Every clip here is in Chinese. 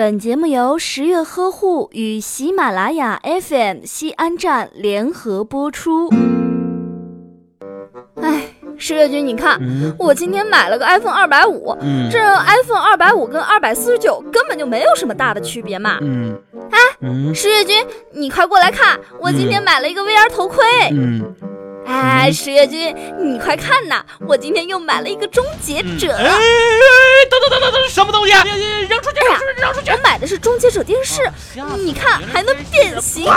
本节目由十月呵护与喜马拉雅 FM 西安站联合播出。哎，十月君，你看，嗯我今天买了个 iPhone 二百五，嗯这 iPhone 二百五跟二百四十九根本就没有什么大的区别嘛。嗯哎，嗯十月君，你快过来看，我今天买了一个 VR 头盔。嗯，哎，十月君，你快看呐，我今天又买了一个终结者。哎，等等等等等，什么东西啊？扔出去，扔出去，扔出去！我买的是终结者电视，你看还能变形。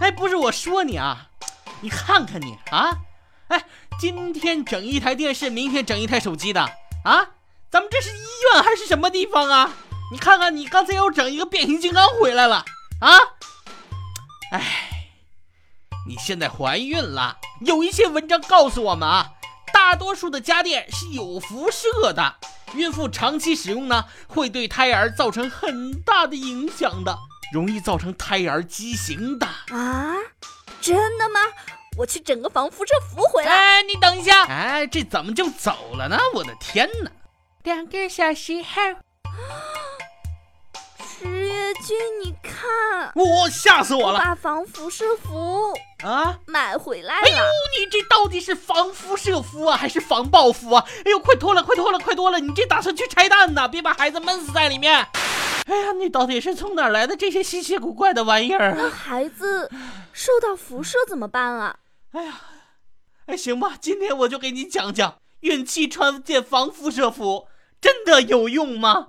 哎，不是我说你啊，你看看你啊，哎，今天整一台电视，明天整一台手机的啊，咱们这是医院还是什么地方啊？你看看你刚才又整一个变形金刚回来了啊！哎，你现在怀孕了，有一些文章告诉我们啊，大多数的家电是有辐射的，孕妇长期使用呢，会对胎儿造成很大的影响的，容易造成胎儿畸形的。啊，真的吗？我去整个防辐射服回来。哎，你等一下，哎，这怎么就走了呢？我的天哪！两个小时后，君，你看，我吓死我了我把防辐射服啊！买回来哎呦了。，你这到底是防辐射服啊，还是防爆服啊？哎呦，快脱了，快脱了，快脱了！你这打算去拆弹呢？别把孩子闷死在里面！哎呀，你到底是从哪来的这些稀奇古怪的玩意儿那啊？孩子受到辐射怎么办啊？哎呀，哎，行吧，今天我就给你讲讲，孕期穿件防辐射服真的有用吗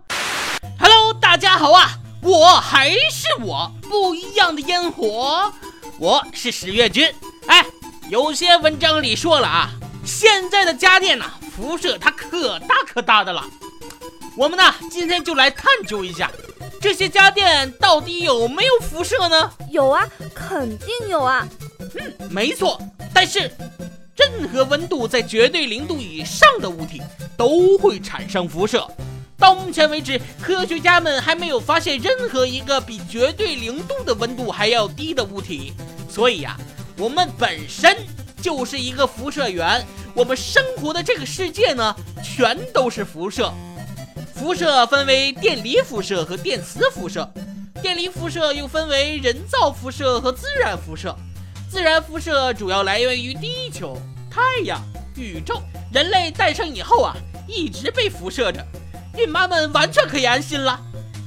？Hello，大家好啊，我还是我，不一样的烟火，我是史月君。哎，有些文章里说了啊，现在的家电呐、辐射它可大可大的了。我们呢，今天就来探究一下，这些家电到底有没有辐射呢？有啊，肯定有啊。嗯没错，但是任何温度在绝对零度以上的物体都会产生辐射。到目前为止，科学家们还没有发现任何一个比绝对零度的温度还要低的物体。所以呀、我们本身就是一个辐射源，我们生活的这个世界呢，全都是辐射。辐射分为电离辐射和电磁辐射，电离辐射又分为人造辐射和自然辐射。自然辐射主要来源于地球、太阳、宇宙。人类诞生以后啊，一直被辐射着，孕妈们完全可以安心了，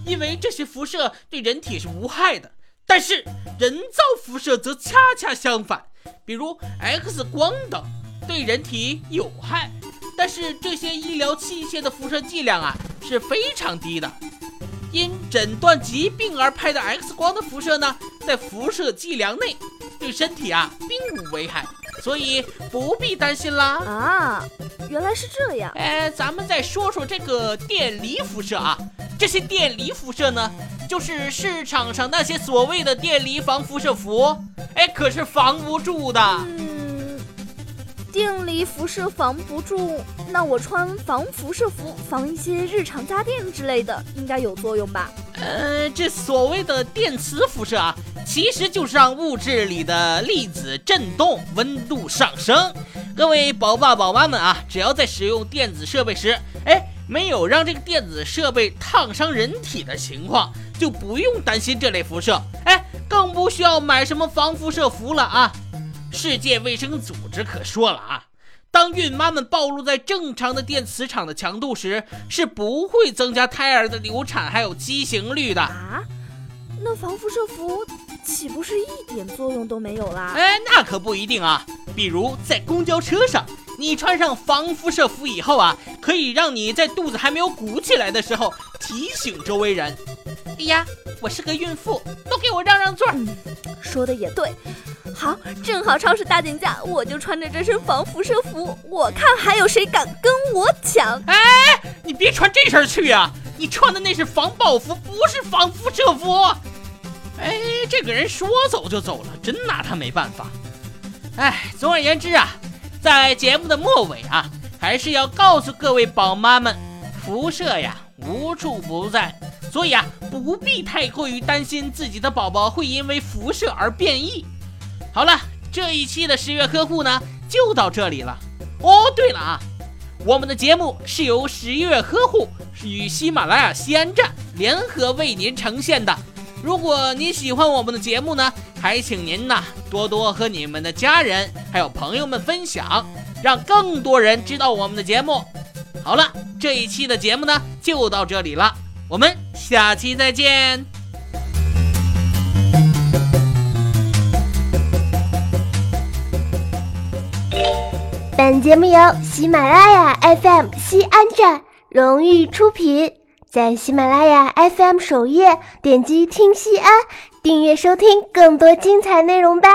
因为这些辐射对人体是无害的。但是人造辐射则恰恰相反，比如 X 光等，对人体有害。但是这些医疗器械的辐射剂量啊是非常低的，因诊断疾病而拍的 X 光的辐射呢，在辐射剂量内，对身体啊并无危害，所以不必担心啦。啊，原来是这样。哎，咱们再说说这个电离辐射啊，这些电离辐射呢，就是市场上那些所谓的电离防辐射服，哎，可是防不住的。嗯，电离辐射防不住，那我穿防辐射服，防一些日常家电之类的，应该有作用吧？呃，这所谓的电磁辐射啊，其实就是让物质里的粒子振动，温度上升。各位宝爸宝妈们啊，只要在使用电子设备时，哎，没有让这个电子设备烫伤人体的情况，就不用担心这类辐射。哎，更不需要买什么防辐射服了啊。世界卫生组织可说了啊，当孕妈们暴露在正常的电磁场的强度时，是不会增加胎儿的流产还有畸形率的。啊，那防辐射服岂不是一点作用都没有啦？哎，那可不一定啊。比如在公交车上，你穿上防辐射服以后啊，可以让你在肚子还没有鼓起来的时候提醒周围人：“哎呀，我是个孕妇，都给我让让座。”嗯，说的也对。好，正好超市大减价，我就穿着这身防辐射服，我看还有谁敢跟我抢？哎，你别穿这身去啊！你穿的那是防爆服，不是防辐射服。哎，这个人说走就走了，真拿他没办法。哎，总而言之啊，在节目的末尾啊，还是要告诉各位宝妈们，辐射呀无处不在，所以啊，不必太过于担心自己的宝宝会因为辐射而变异。好了，这一期的十月呵护呢就到这里了。哦，对了啊，我们的节目是由十月呵护与喜马拉雅西安站联合为您呈现的。如果您喜欢我们的节目呢，还请您呐多多和你们的家人还有朋友们分享，让更多人知道我们的节目。好了，这一期的节目呢就到这里了，我们下期再见。本节目由喜马拉雅 FM 西安站荣誉出品，在喜马拉雅 FM 首页点击“听西安”，订阅收听更多精彩内容吧。